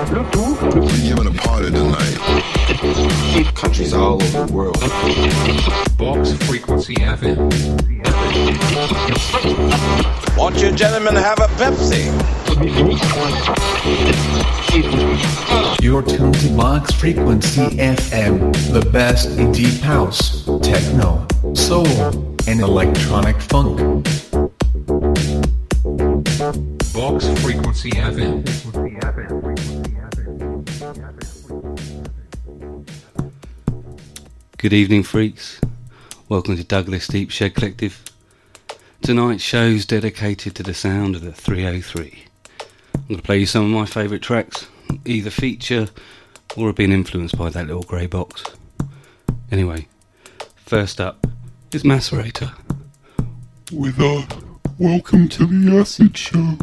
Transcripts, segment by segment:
We're giving a party tonight. Countries all over the world. Box Frequency FM. Won't you gentlemen have a Pepsi? You're tuned to Box Frequency FM, the best in deep house, techno, soul, and electronic funk. Good evening, freaks. Welcome to Douglas Deep Shed Collective. Tonight's show's dedicated to the sound of the 303. I'm going to play you some of my favourite tracks, either feature or have been influenced by that little grey box. Anyway, first up is Macerator. With a welcome to the acid show.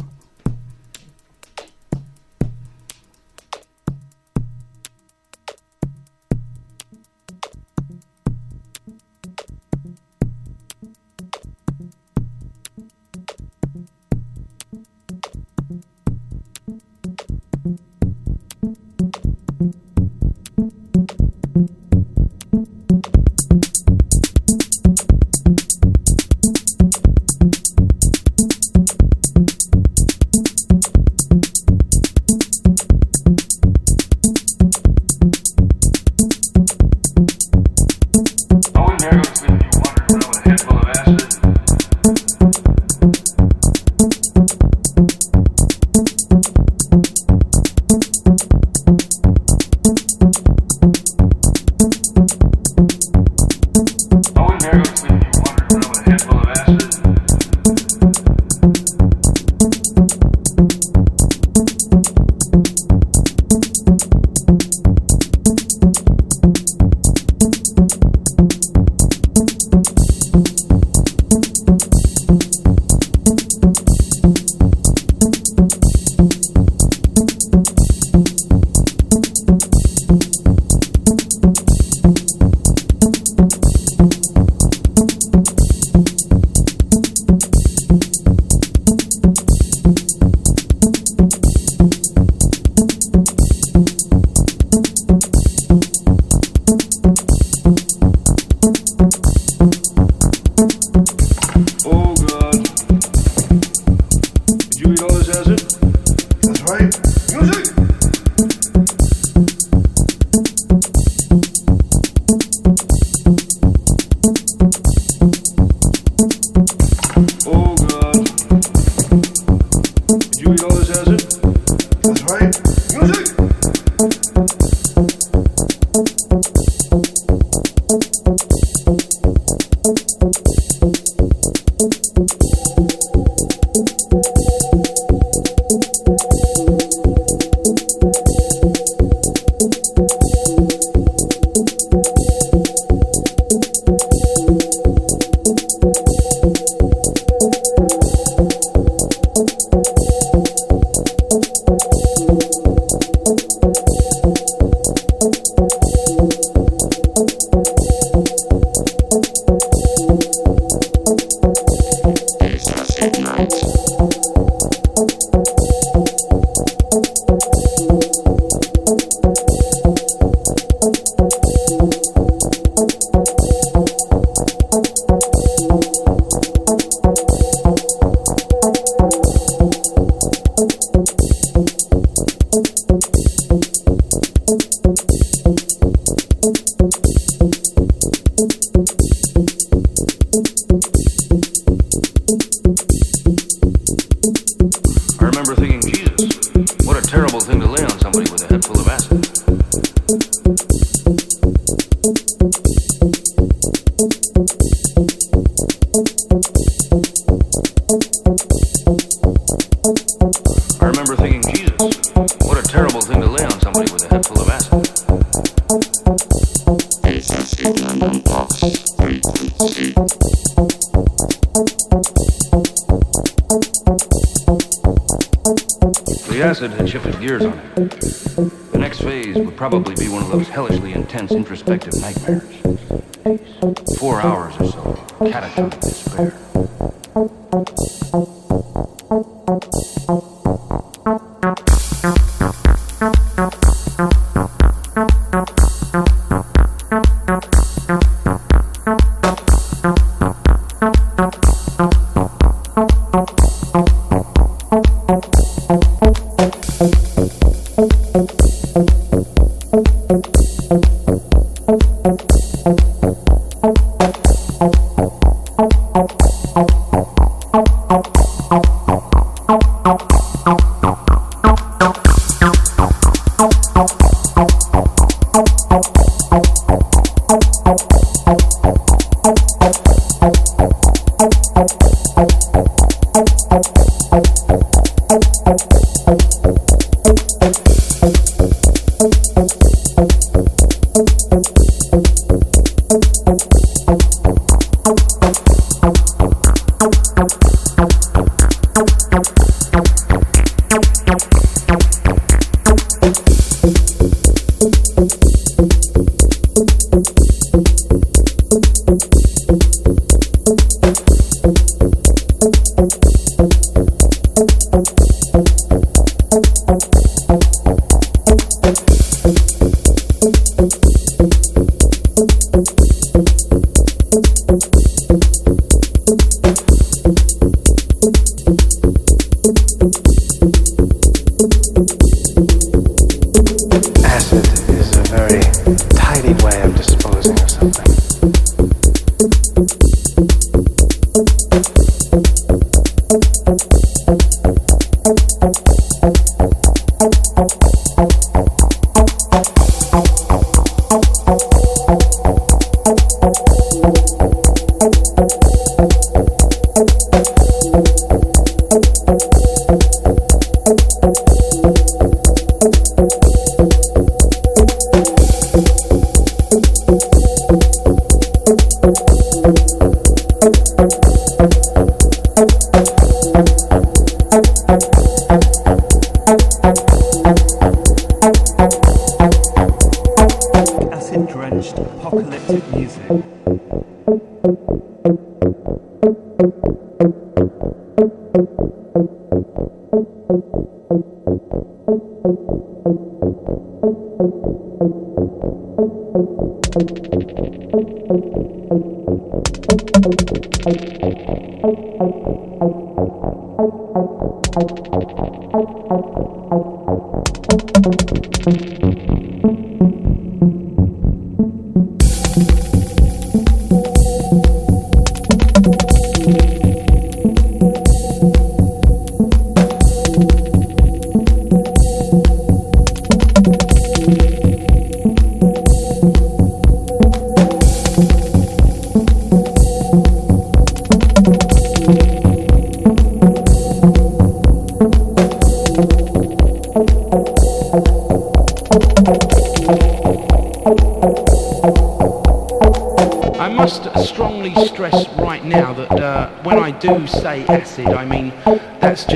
I, I, I, I.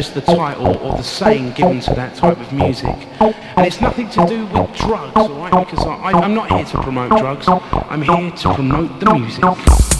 the title or the saying given to that type of music. And it's nothing to do with drugs, alright? Because I, I'm not here to promote drugs, I'm here to promote the music.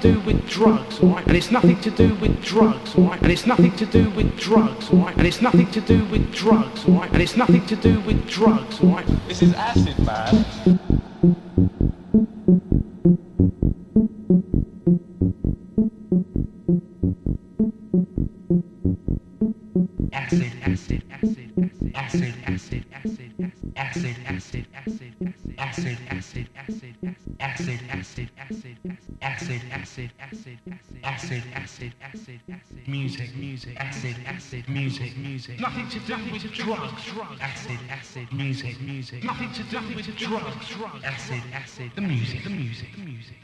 To do with drugs, alright? And it's nothing to do with drugs, alright? And it's nothing to do with drugs, alright? And it's nothing to do with drugs, alright? And it's nothing to do with drugs, alright? This is acid, man. Acid, acid, acid, acid, music, music, acid, acid, music, music. Nothing to do with drugs, drugs, acid, acid, music, music. Nothing to do with drugs, drugs, acid, acid, the music, the music, the music,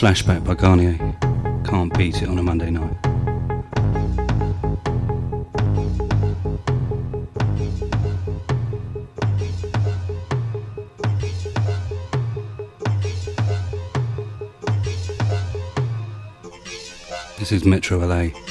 flashback by Garnier. Can't beat it on a Monday night. This is Metro LA.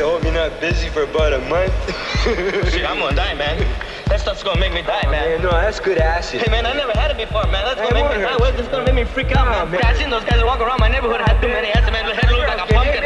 I hope oh, you're not busy for about a month. Shit, I'm gonna die, man. That stuff's gonna make me die, man. Oh, man, no, that's good acid. Hey man, I never had it before, man. That's gonna make what me die. Well, This is gonna make me freak out, Nah, man. man. I seen those guys that walk around my neighborhood had too many acid, man. Their head looked like a pumpkin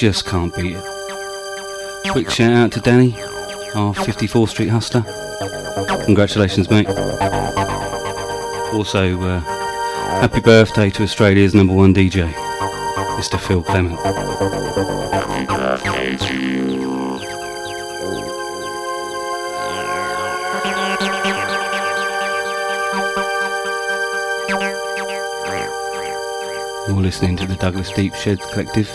just can't beat it. Quick shout out to Danny, our 54th Street hustler. Congratulations, mate. Also, uh, happy birthday to Australia's number one DJ, Mr. Phil Clement. You're listening to the Douglas Deep Shed Collective.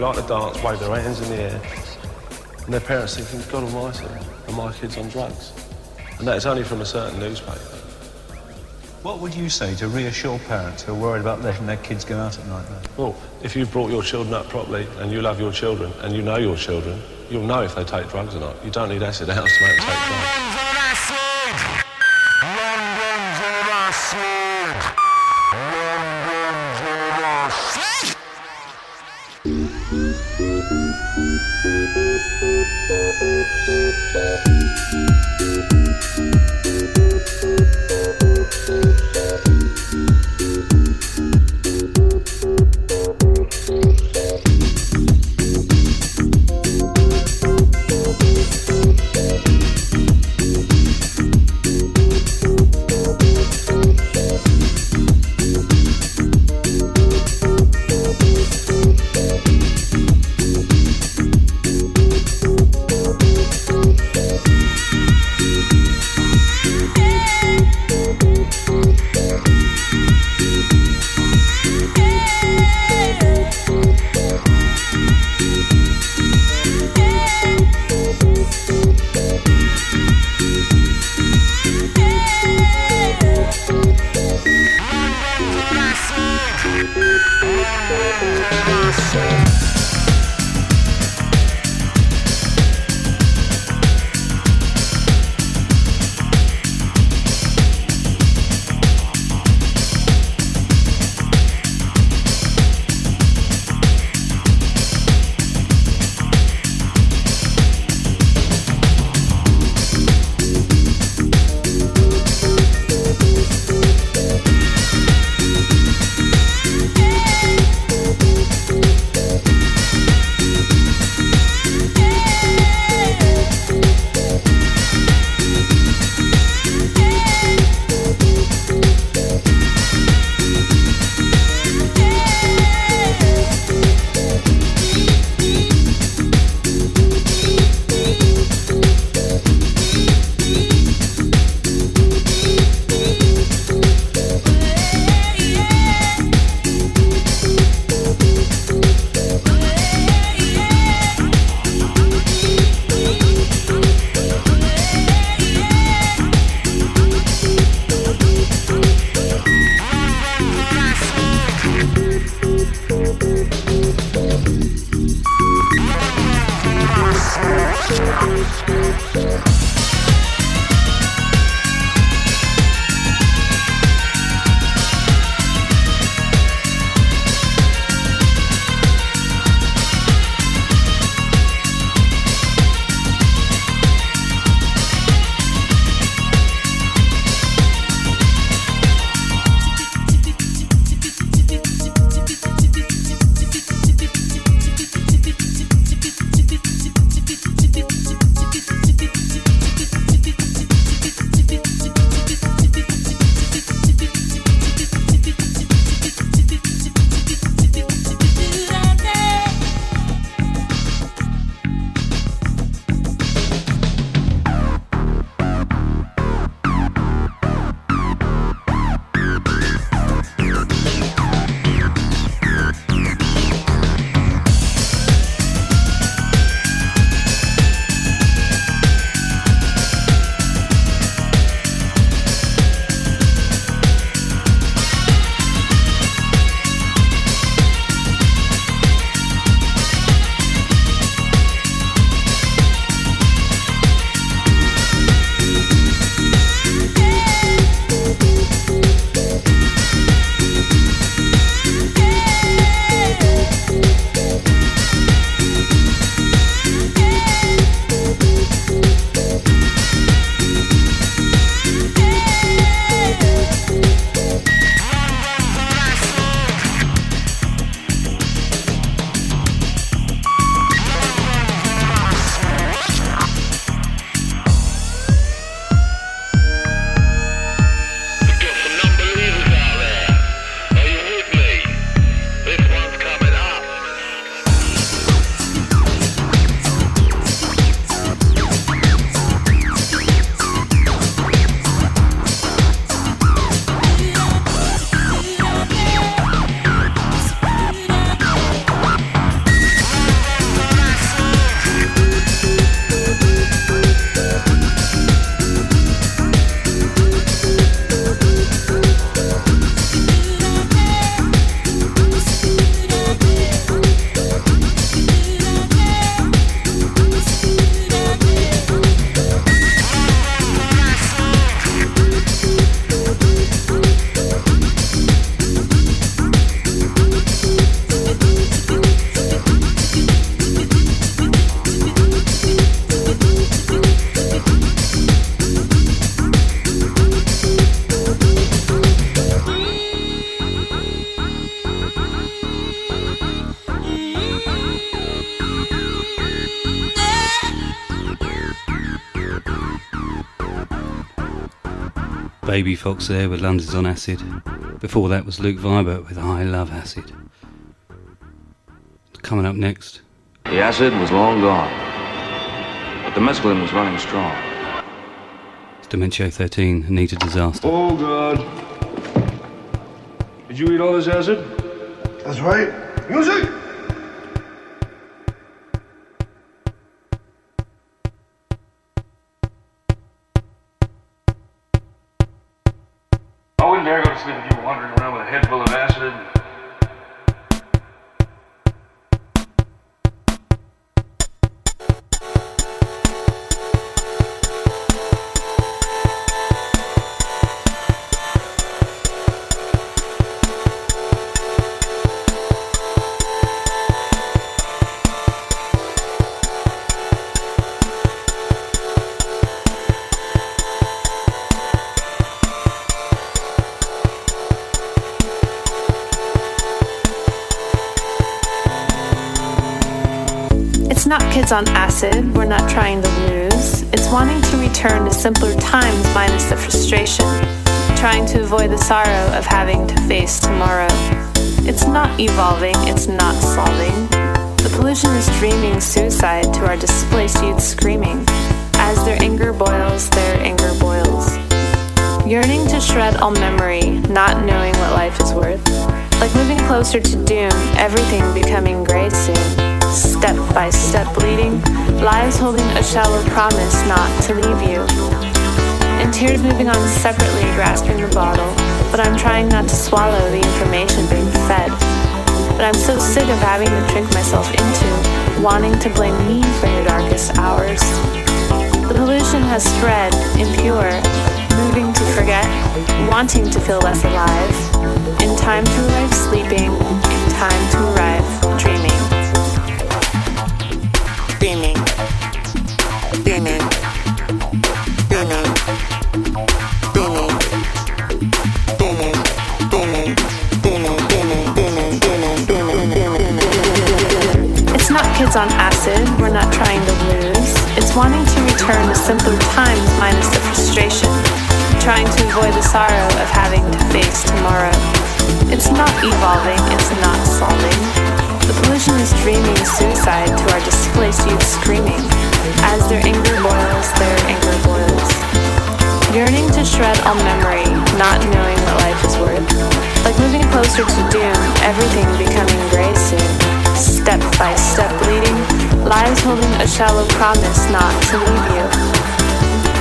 like to dance, wave their hands in the air, and their parents think, God almighty, are my kids on drugs? And that is only from a certain newspaper. What would you say to reassure parents who are worried about letting their kids go out at night? Well, if you've brought your children up properly and you love your children and you know your children, you'll know if they take drugs or not. You don't need acid house to make them take drugs. Baby Fox there with London's on Acid. Before that was Luke Vibert with I Love Acid. Coming up next. The acid was long gone, but the mescaline was running strong. It's Dementio 13, Anita Disaster. Oh, God. Did you eat all this acid? That's right. Music! Kids on acid, we're not trying to lose. It's wanting to return to simpler times minus the frustration. Trying to avoid the sorrow of having to face tomorrow. It's not evolving, it's not solving. The pollution is dreaming suicide to our displaced youth screaming. As their anger boils, their anger boils. Yearning to shred all memory, not knowing what life is worth. Like moving closer to doom, everything becoming gray soon step by step bleeding, lives holding a shallow promise not to leave you. And tears moving on separately, grasping the bottle, but I'm trying not to swallow the information being fed. But I'm so sick of having to trick myself into wanting to blame me for your darkest hours. The pollution has spread, impure, moving to forget, wanting to feel less alive. In time to arrive sleeping, in time to arrive dreaming. Sorrow of having to face tomorrow. It's not evolving, it's not solving. The pollution is dreaming suicide to our displaced youth screaming. As their anger boils, their anger boils. Yearning to shred all memory, not knowing what life is worth. Like moving closer to doom, everything becoming gray soon. Step by step bleeding, lives holding a shallow promise not to leave you.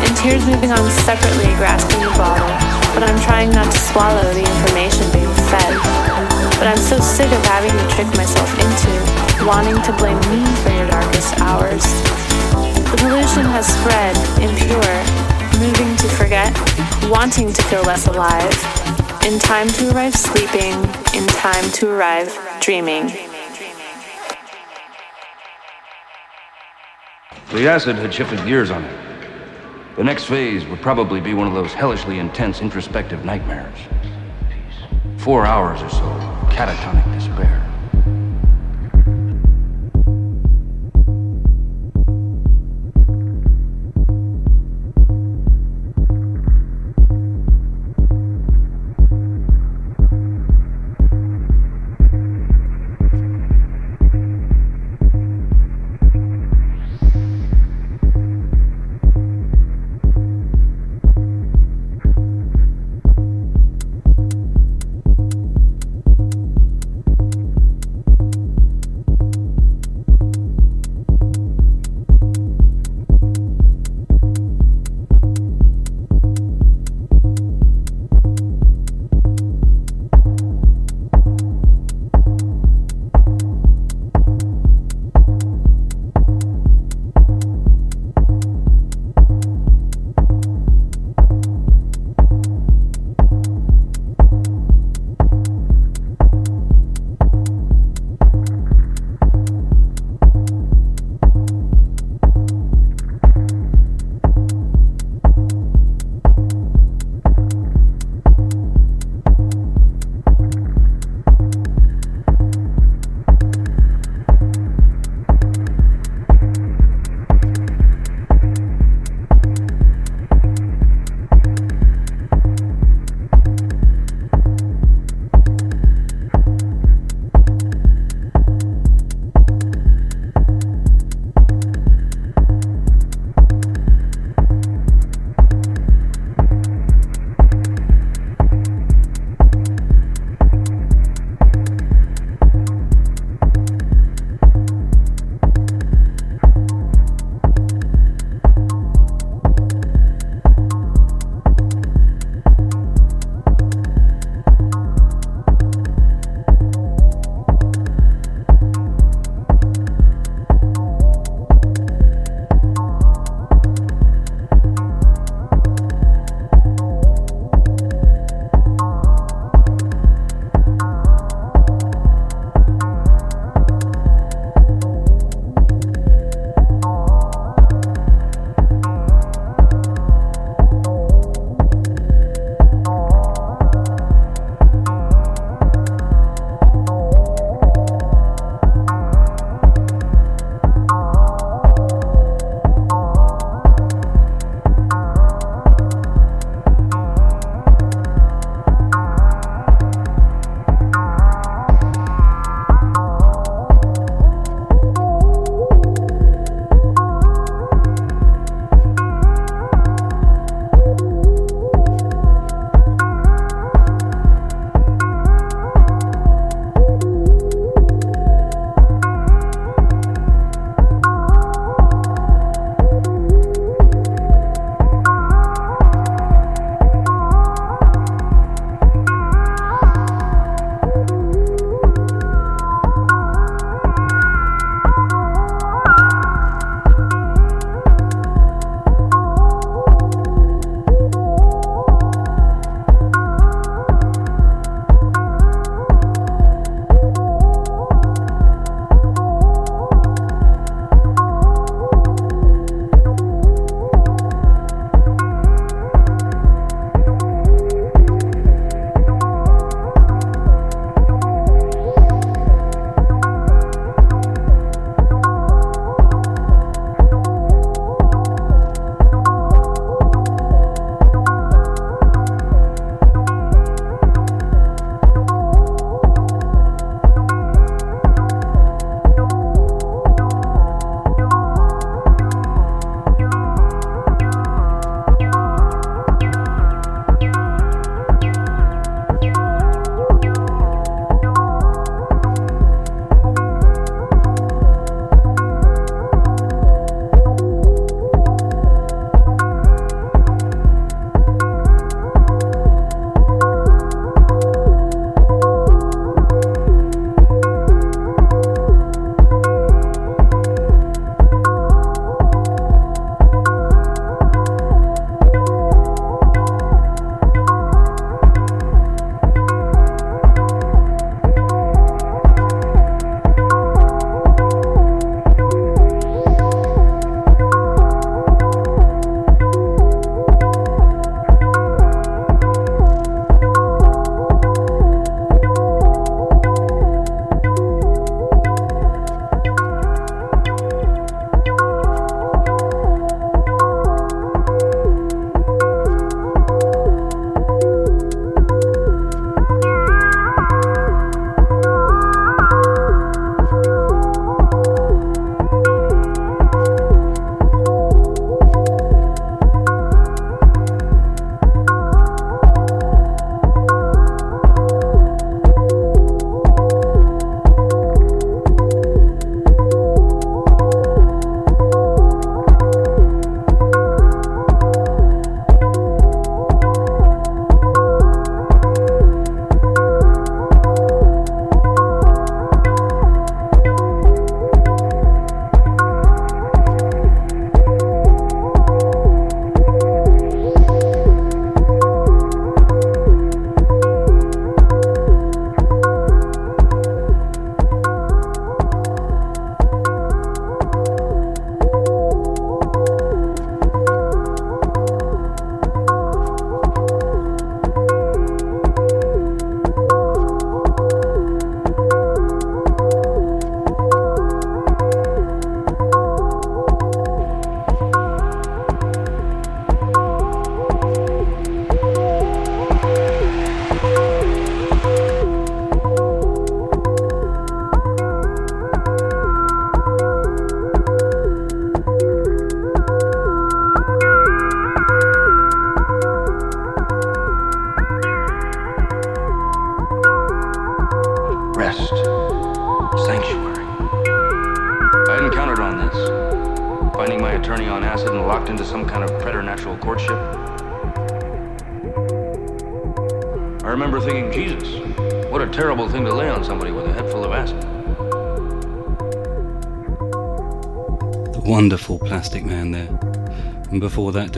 And tears moving on separately, grasping the bottle. But I'm trying not to swallow the information being fed. But I'm so sick of having to trick myself into wanting to blame me for your darkest hours. The pollution has spread, impure, moving to forget, wanting to feel less alive. In time to arrive sleeping, in time to arrive dreaming. The acid had shifted gears on it. The next phase would probably be one of those hellishly intense introspective nightmares. Four hours or so, catatonic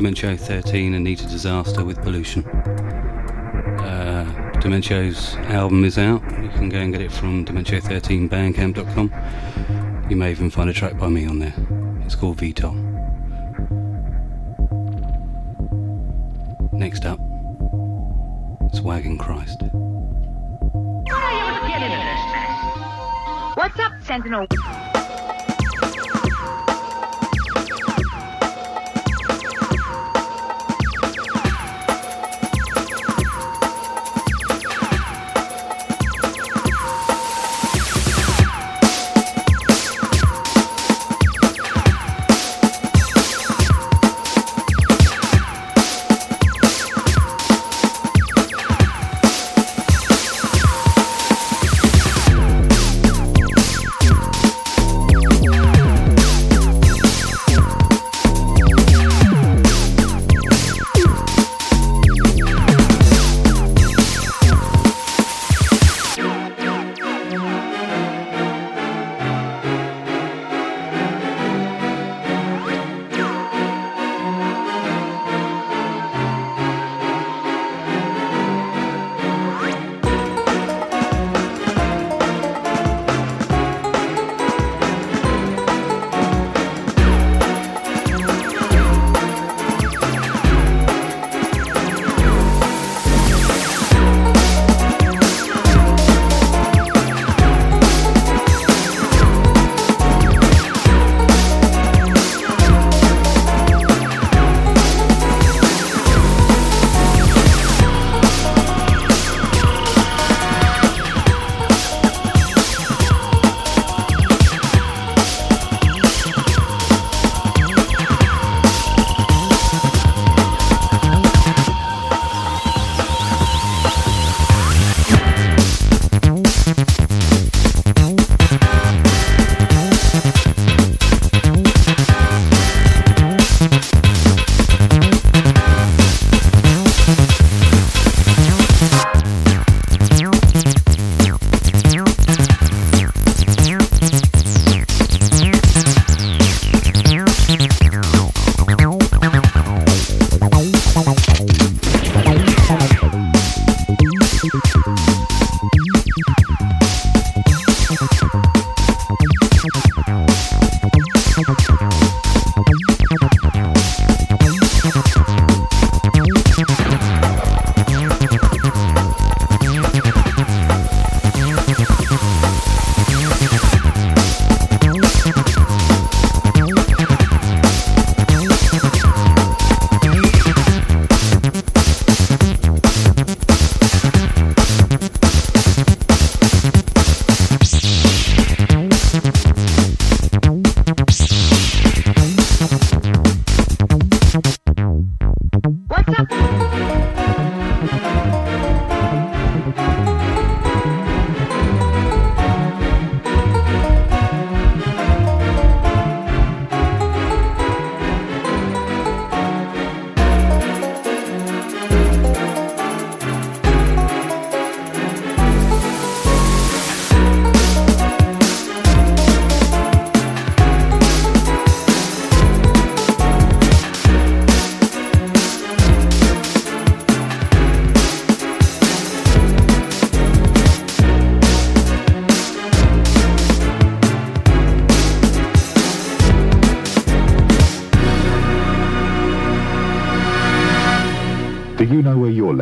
Dementio 13, Anita Disaster with Pollution. Uh, Dementio's album is out. You can go and get it from Dementio13bandcamp.com. You may even find a track by me on there. It's called VTOL.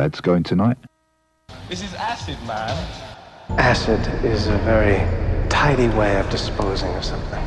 Lad's going tonight? This is acid, man. Acid is a very tidy way of disposing of something.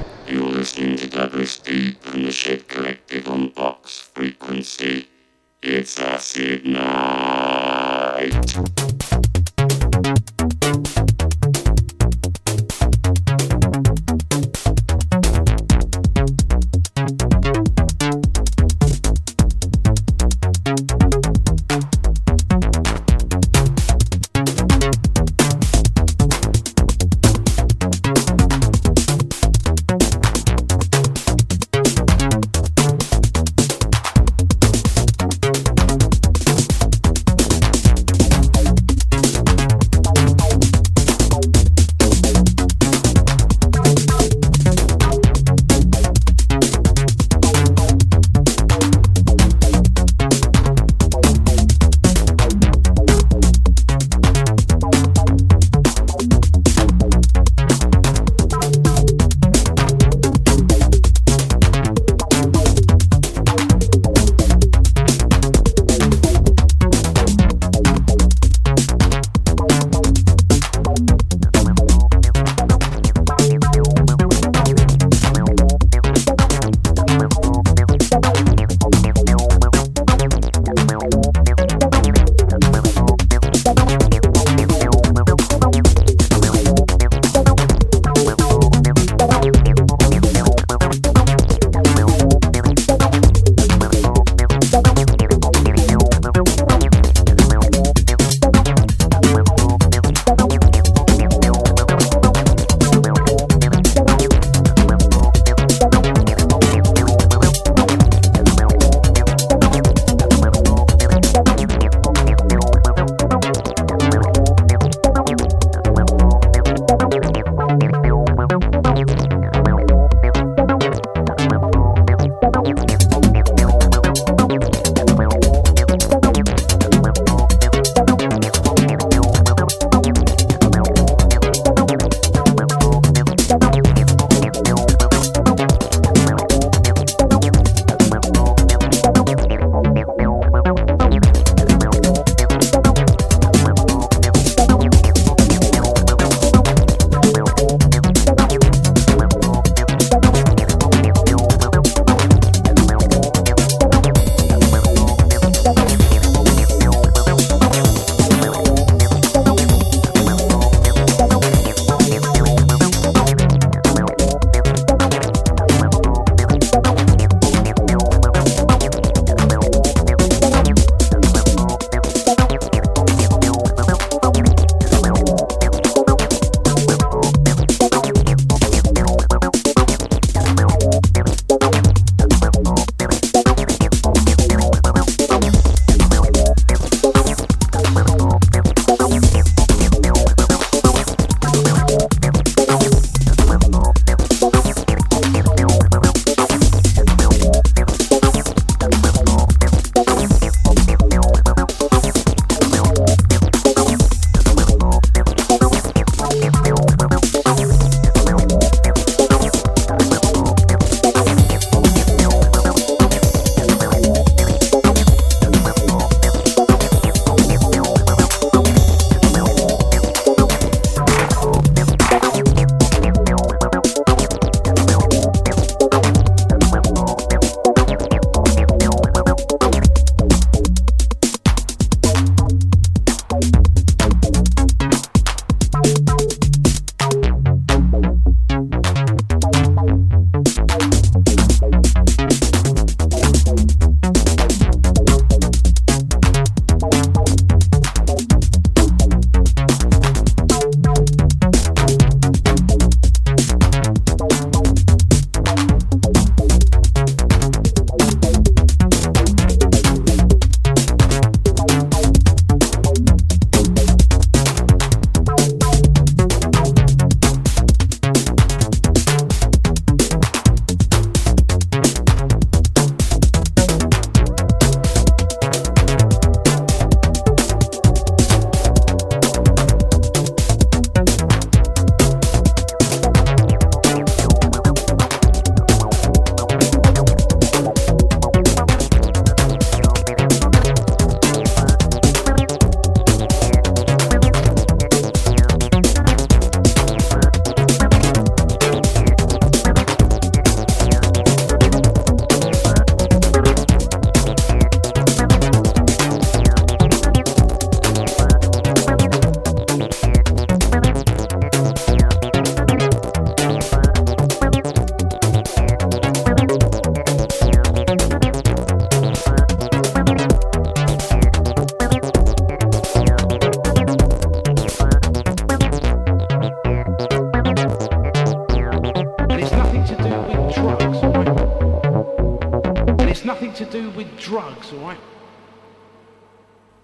Drugs, alright?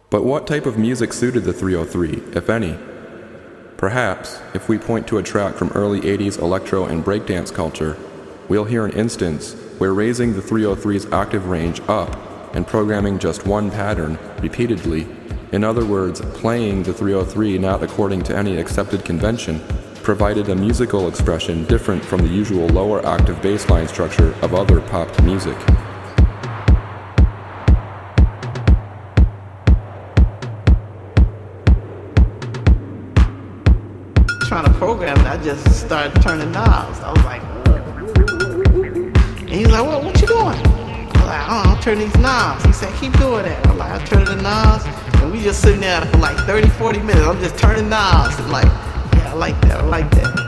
But what type of music suited the 303, if any? Perhaps, if we point to a track from early 80s electro and breakdance culture, we'll hear an instance where raising the 303's octave range up and programming just one pattern repeatedly, in other words, playing the 303 not according to any accepted convention, provided a musical expression different from the usual lower octave bass line structure of other pop music. Started turning knobs. I was like, and he's like, well, what you doing? I was like, I don't turn these knobs. He said, keep doing that. I'm like, I turn the knobs, and we just sitting there for like 30, 40 minutes. I'm just turning knobs, and like, yeah, I like that, I like that.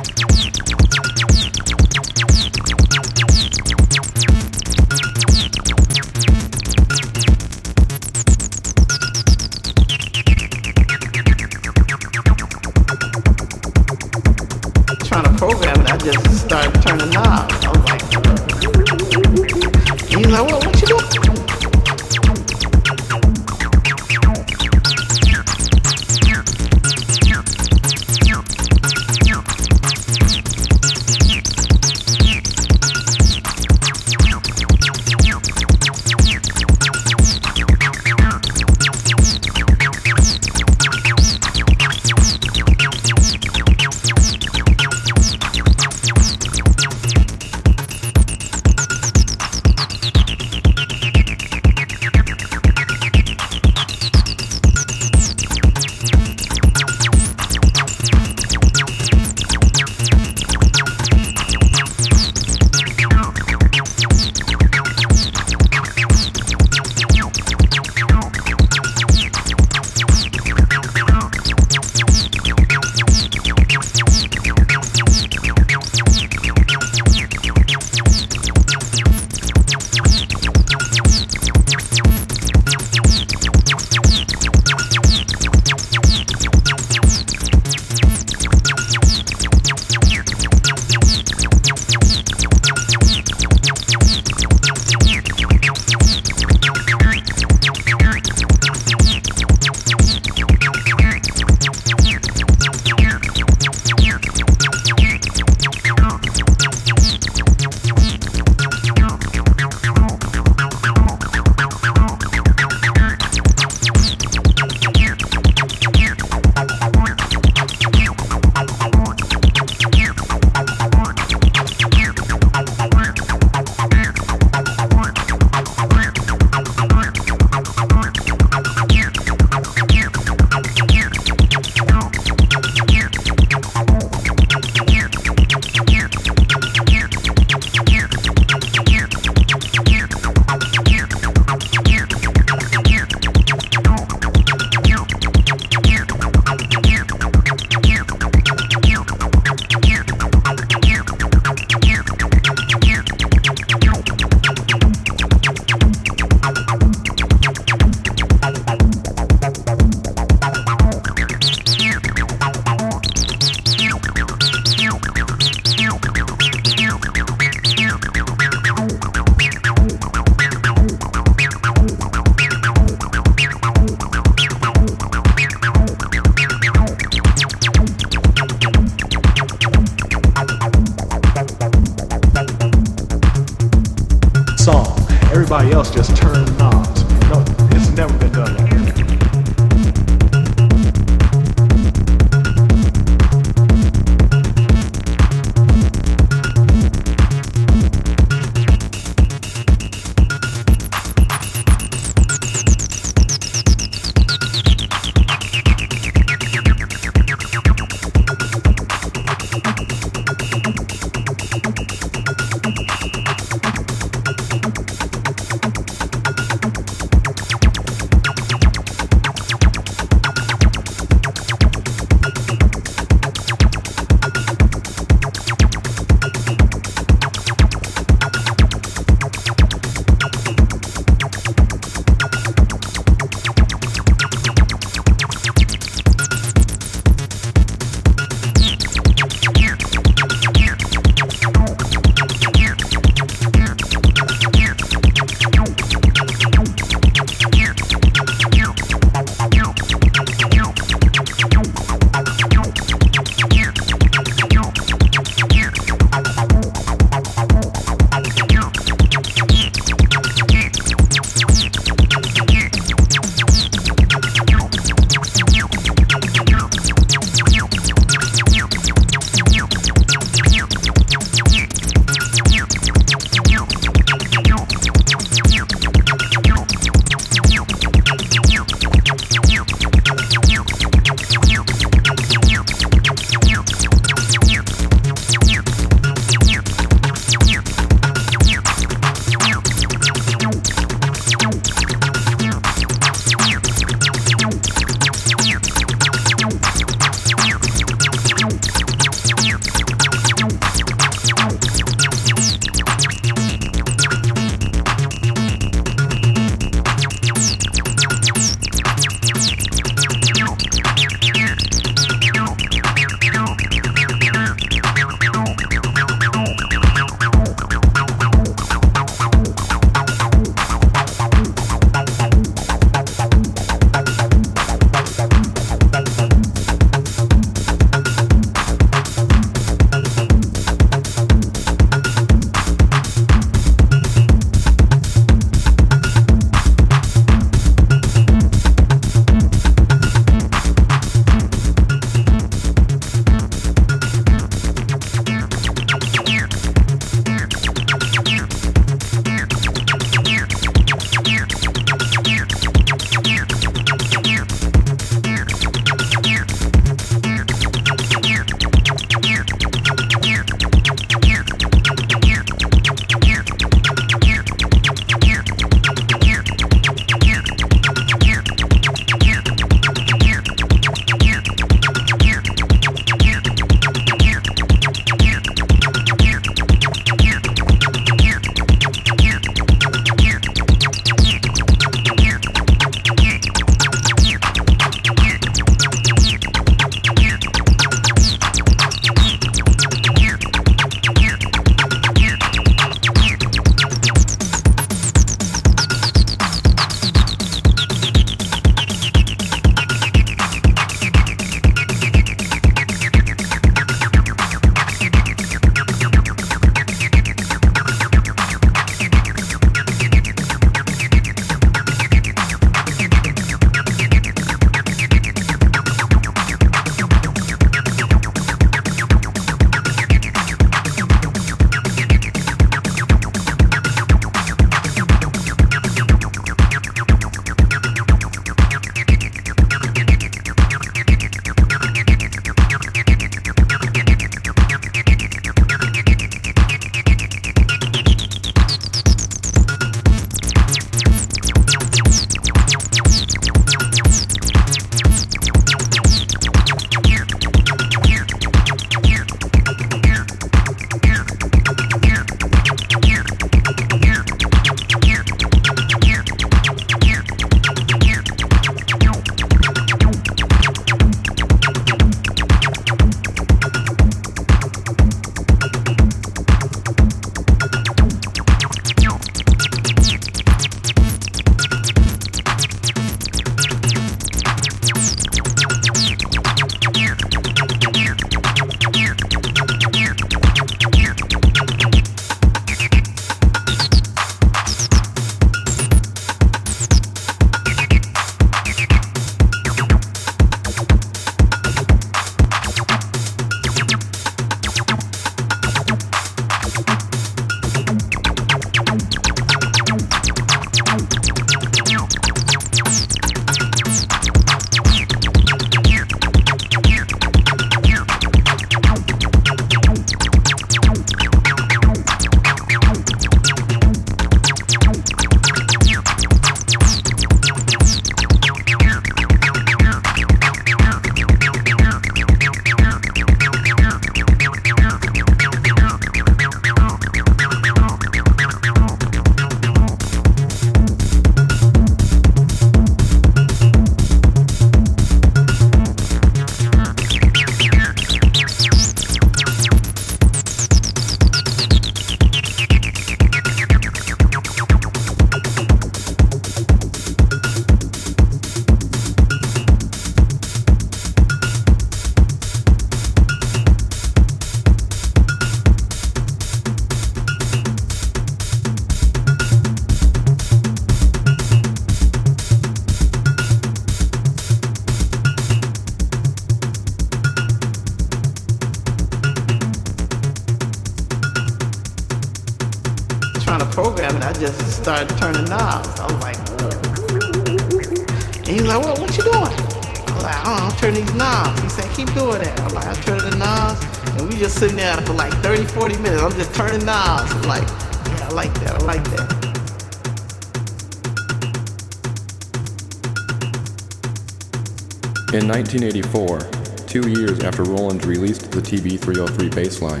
1984, two years after Roland released the TB303 Bass Line,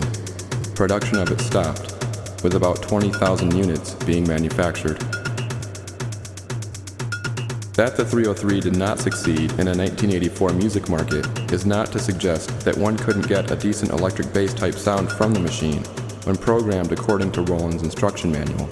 production of it stopped, with about 20,000 units being manufactured. That the 303 did not succeed in a 1984 music market is not to suggest that one couldn't get a decent electric bass type sound from the machine when programmed according to Roland's instruction manual.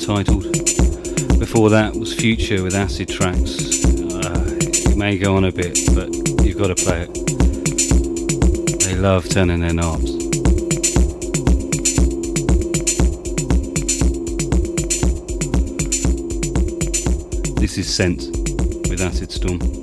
Untitled. Before that was Phuture with Acid Tracks. Uh, it may go on a bit, but you've got to play it. They love turning their knobs. This is Scent with Acid Storm.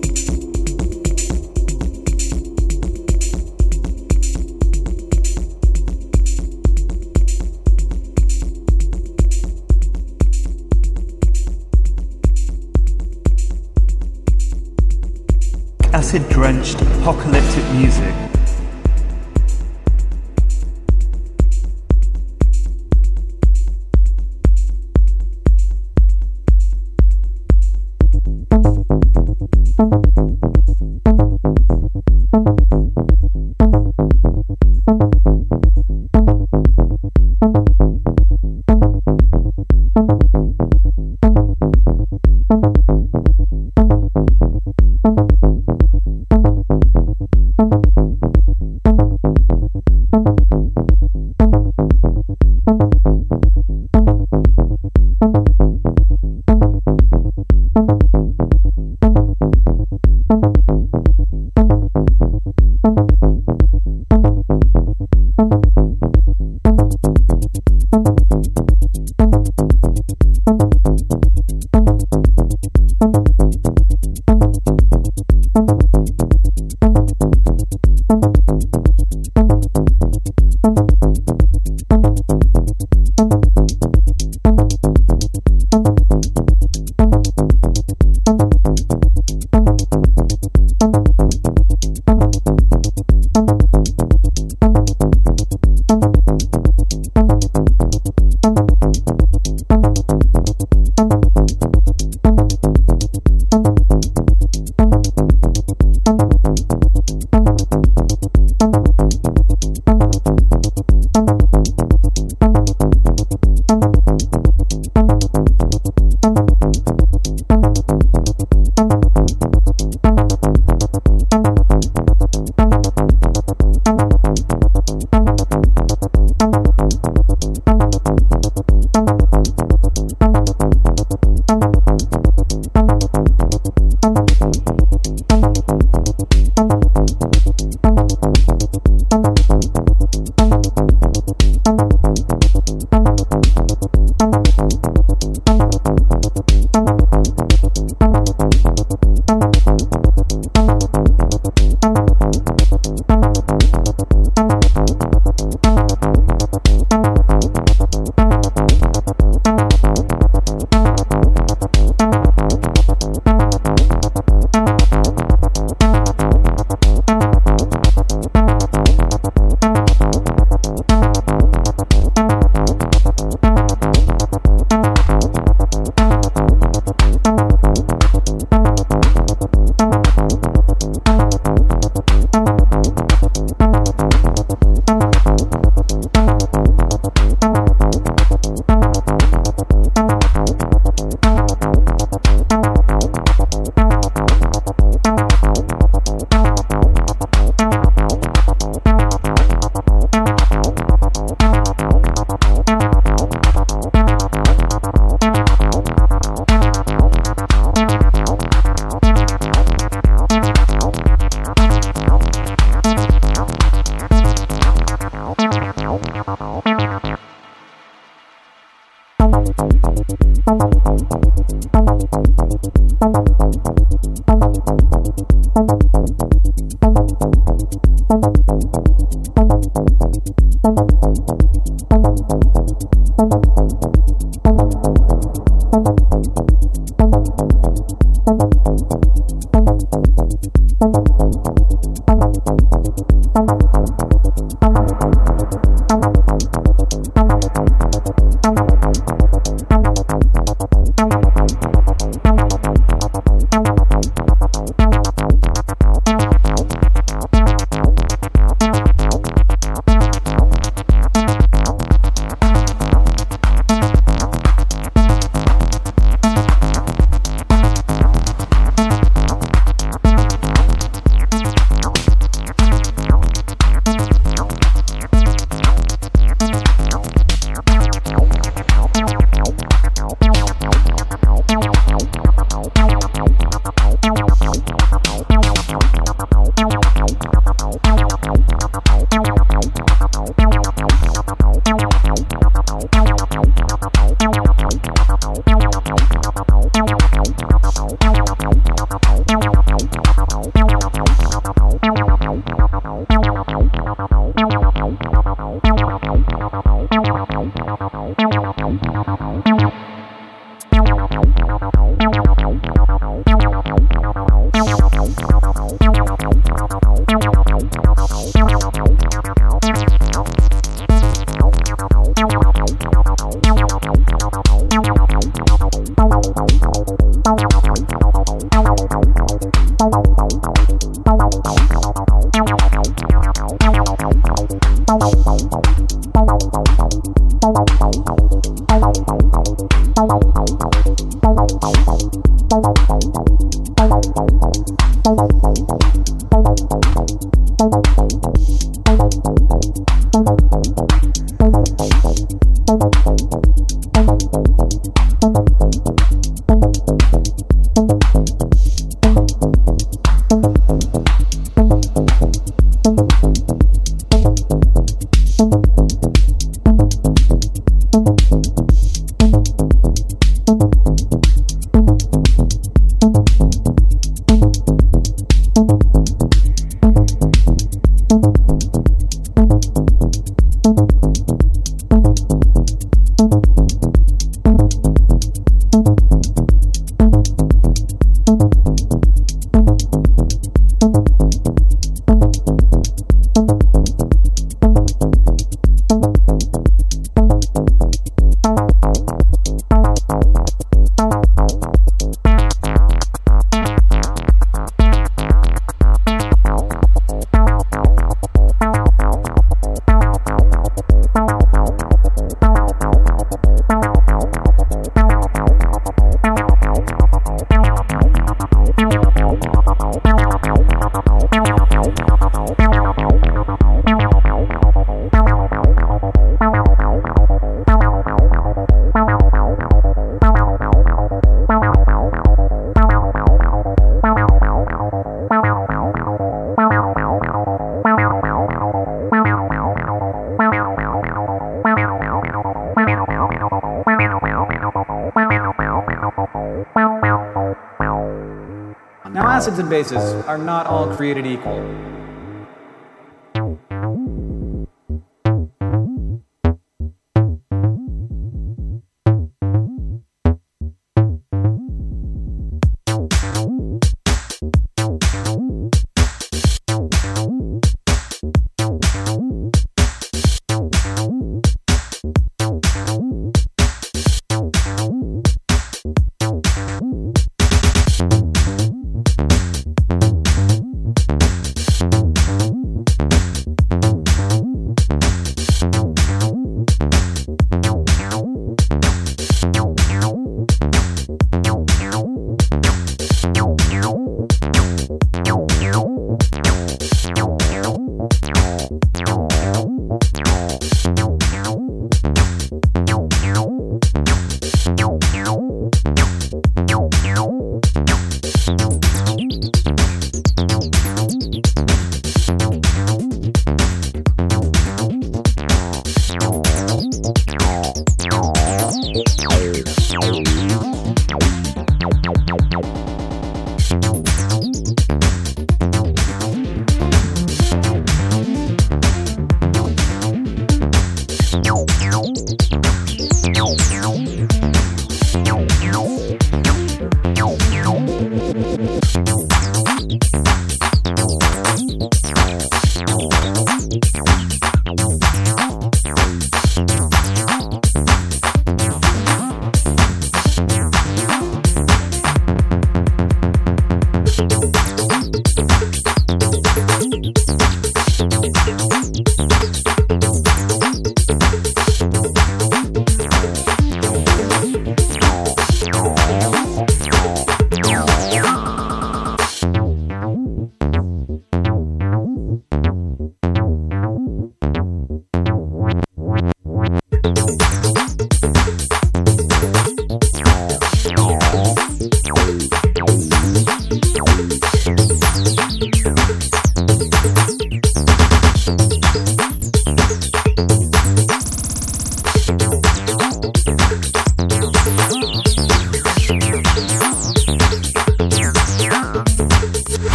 Acids and bases are not all created equal.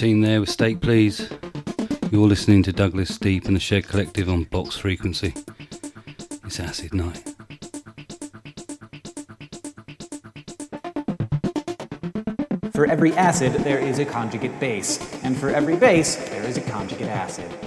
13 there with Steak Please. You're listening to Douglas Deep and the Shed Collective on Box Frequency. It's Acid Night. For every acid, there is a conjugate base, and for every base, there is a conjugate acid.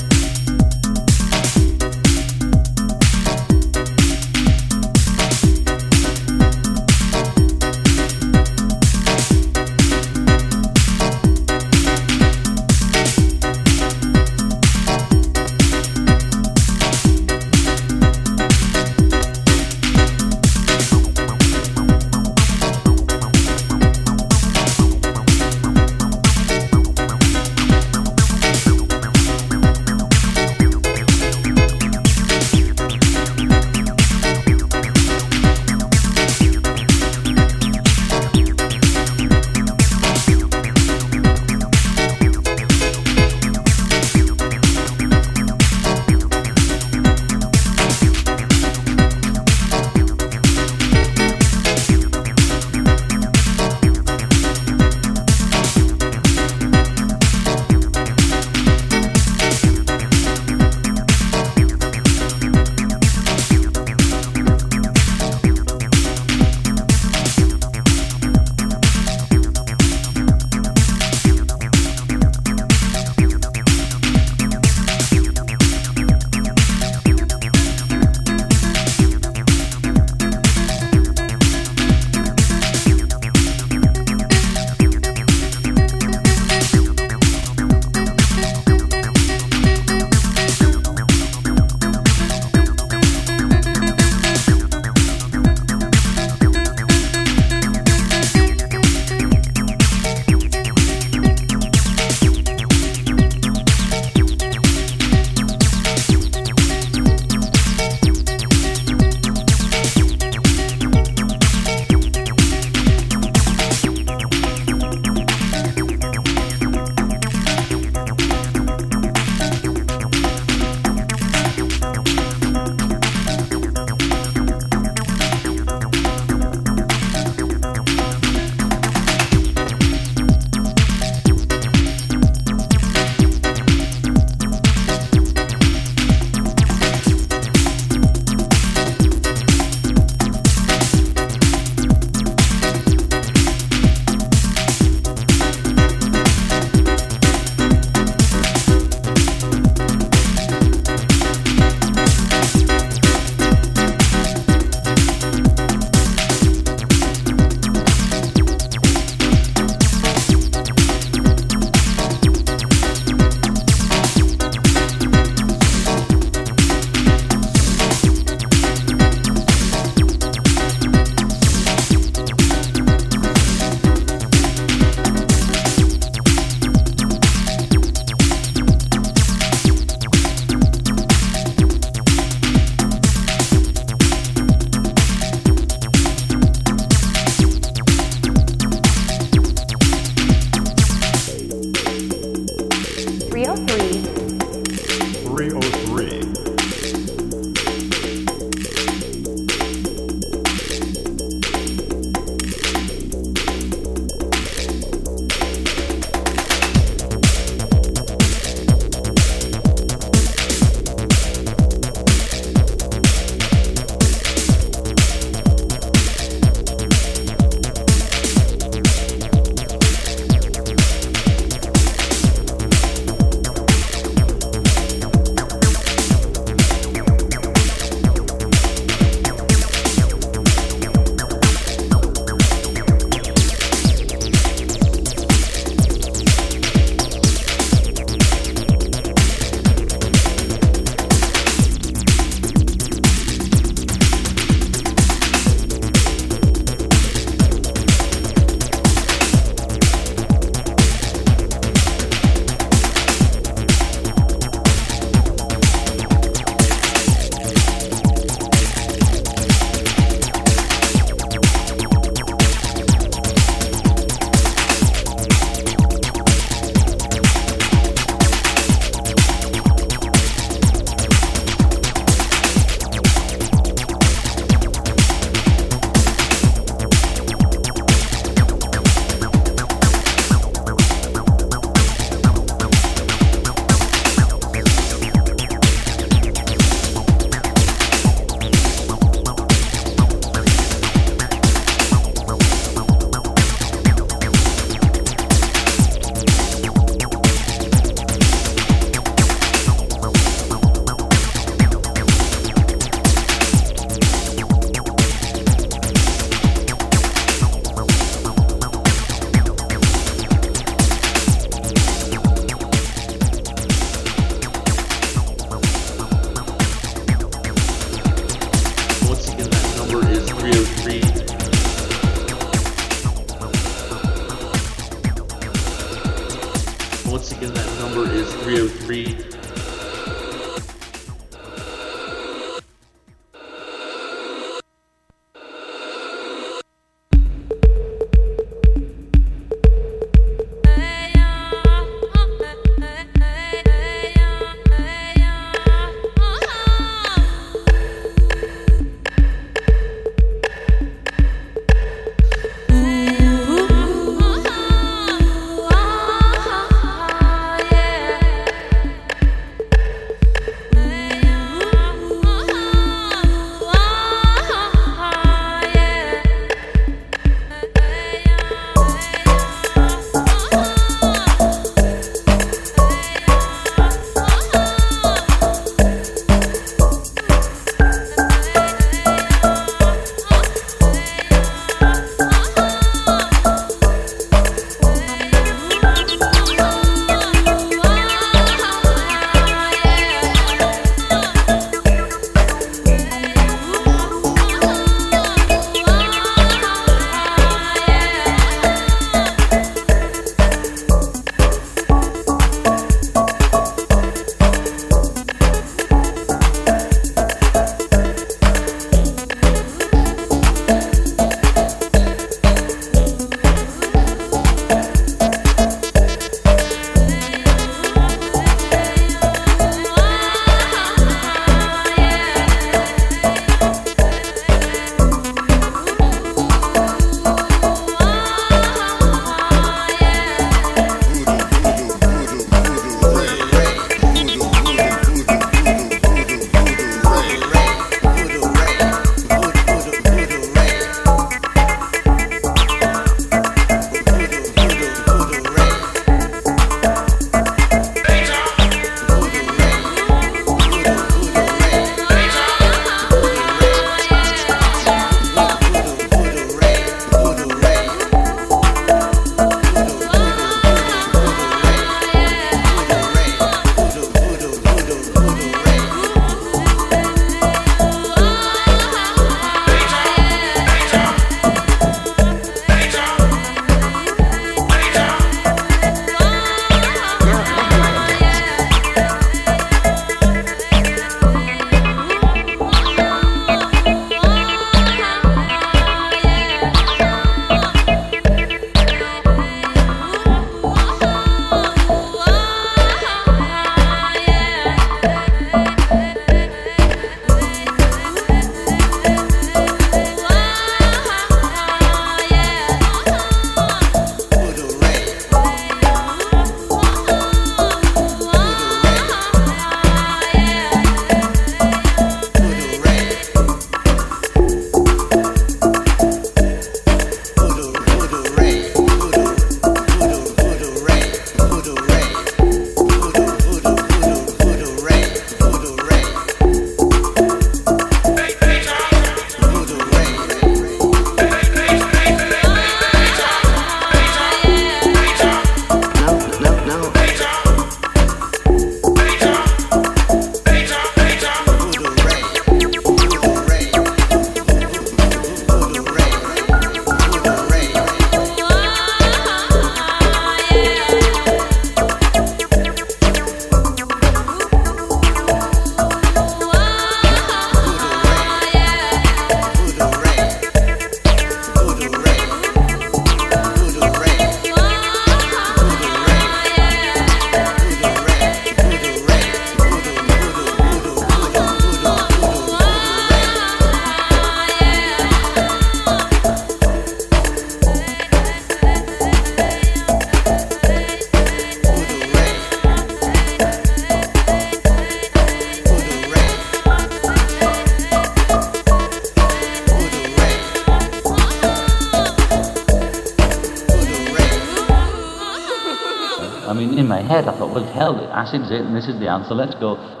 Acid's it, and this is the answer. Let's go.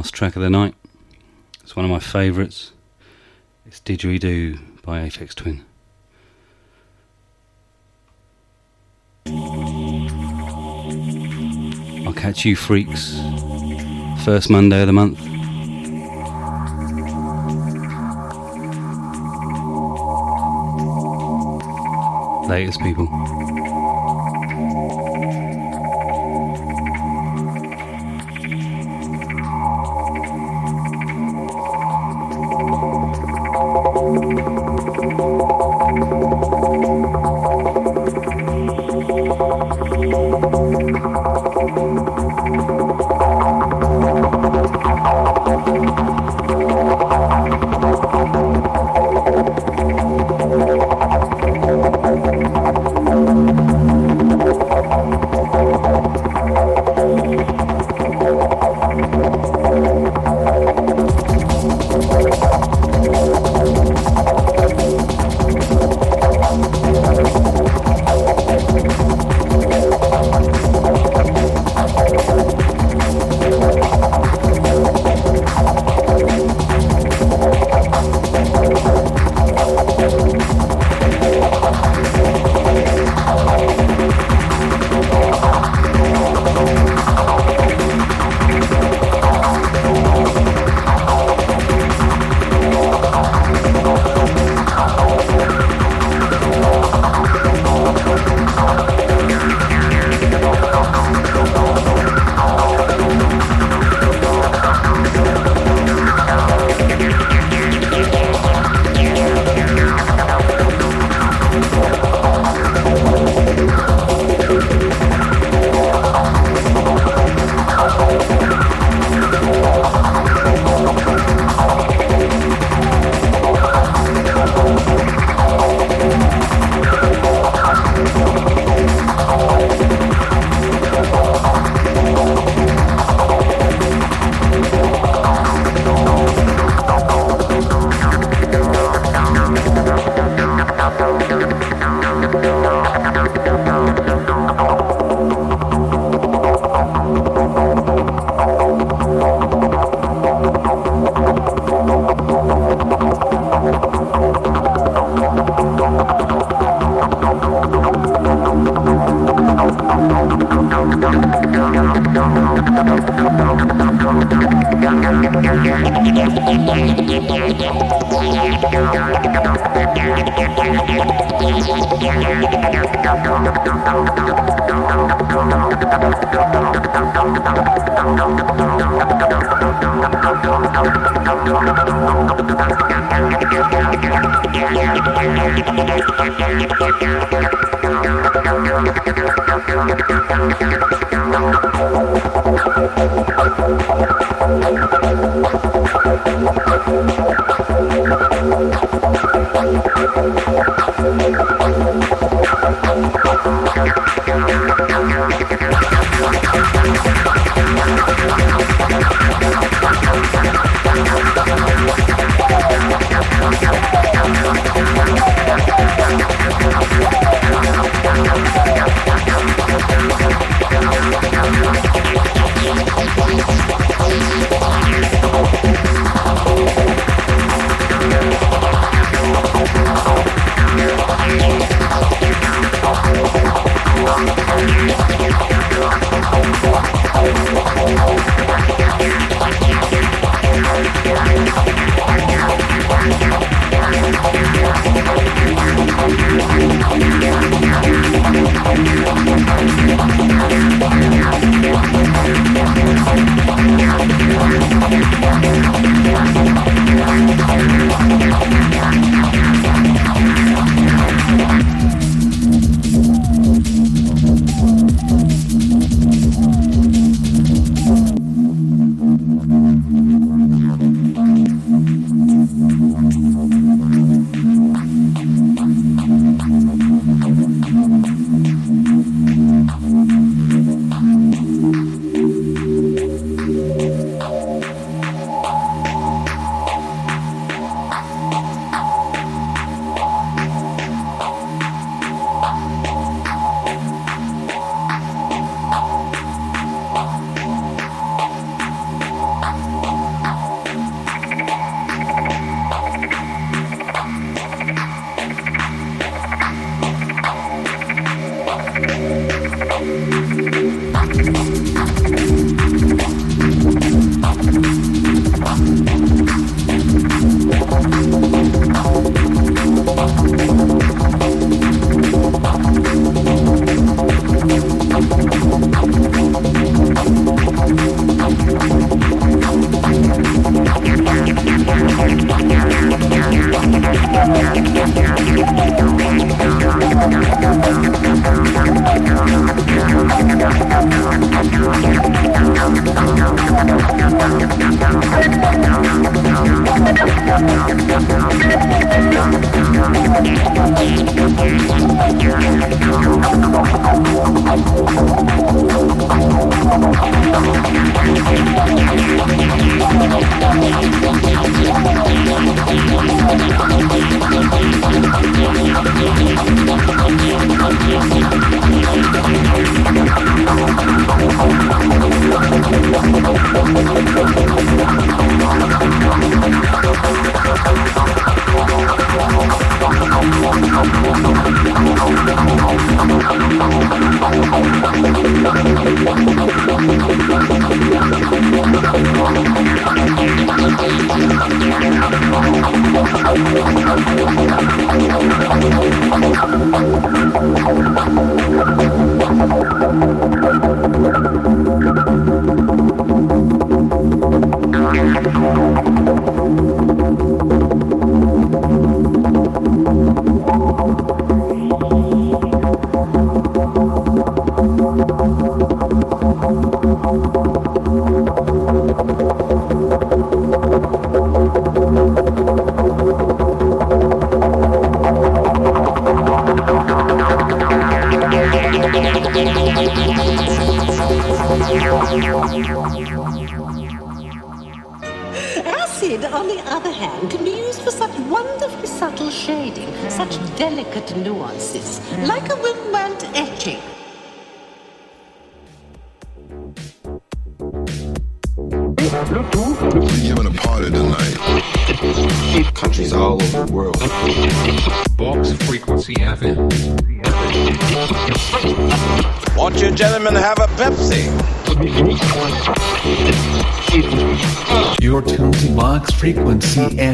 Last track of the night. It's one of my favourites. It's Didgeridoo by Aphex Twin. I'll catch you freaks first Monday of the month. Latest people. Frequency FM,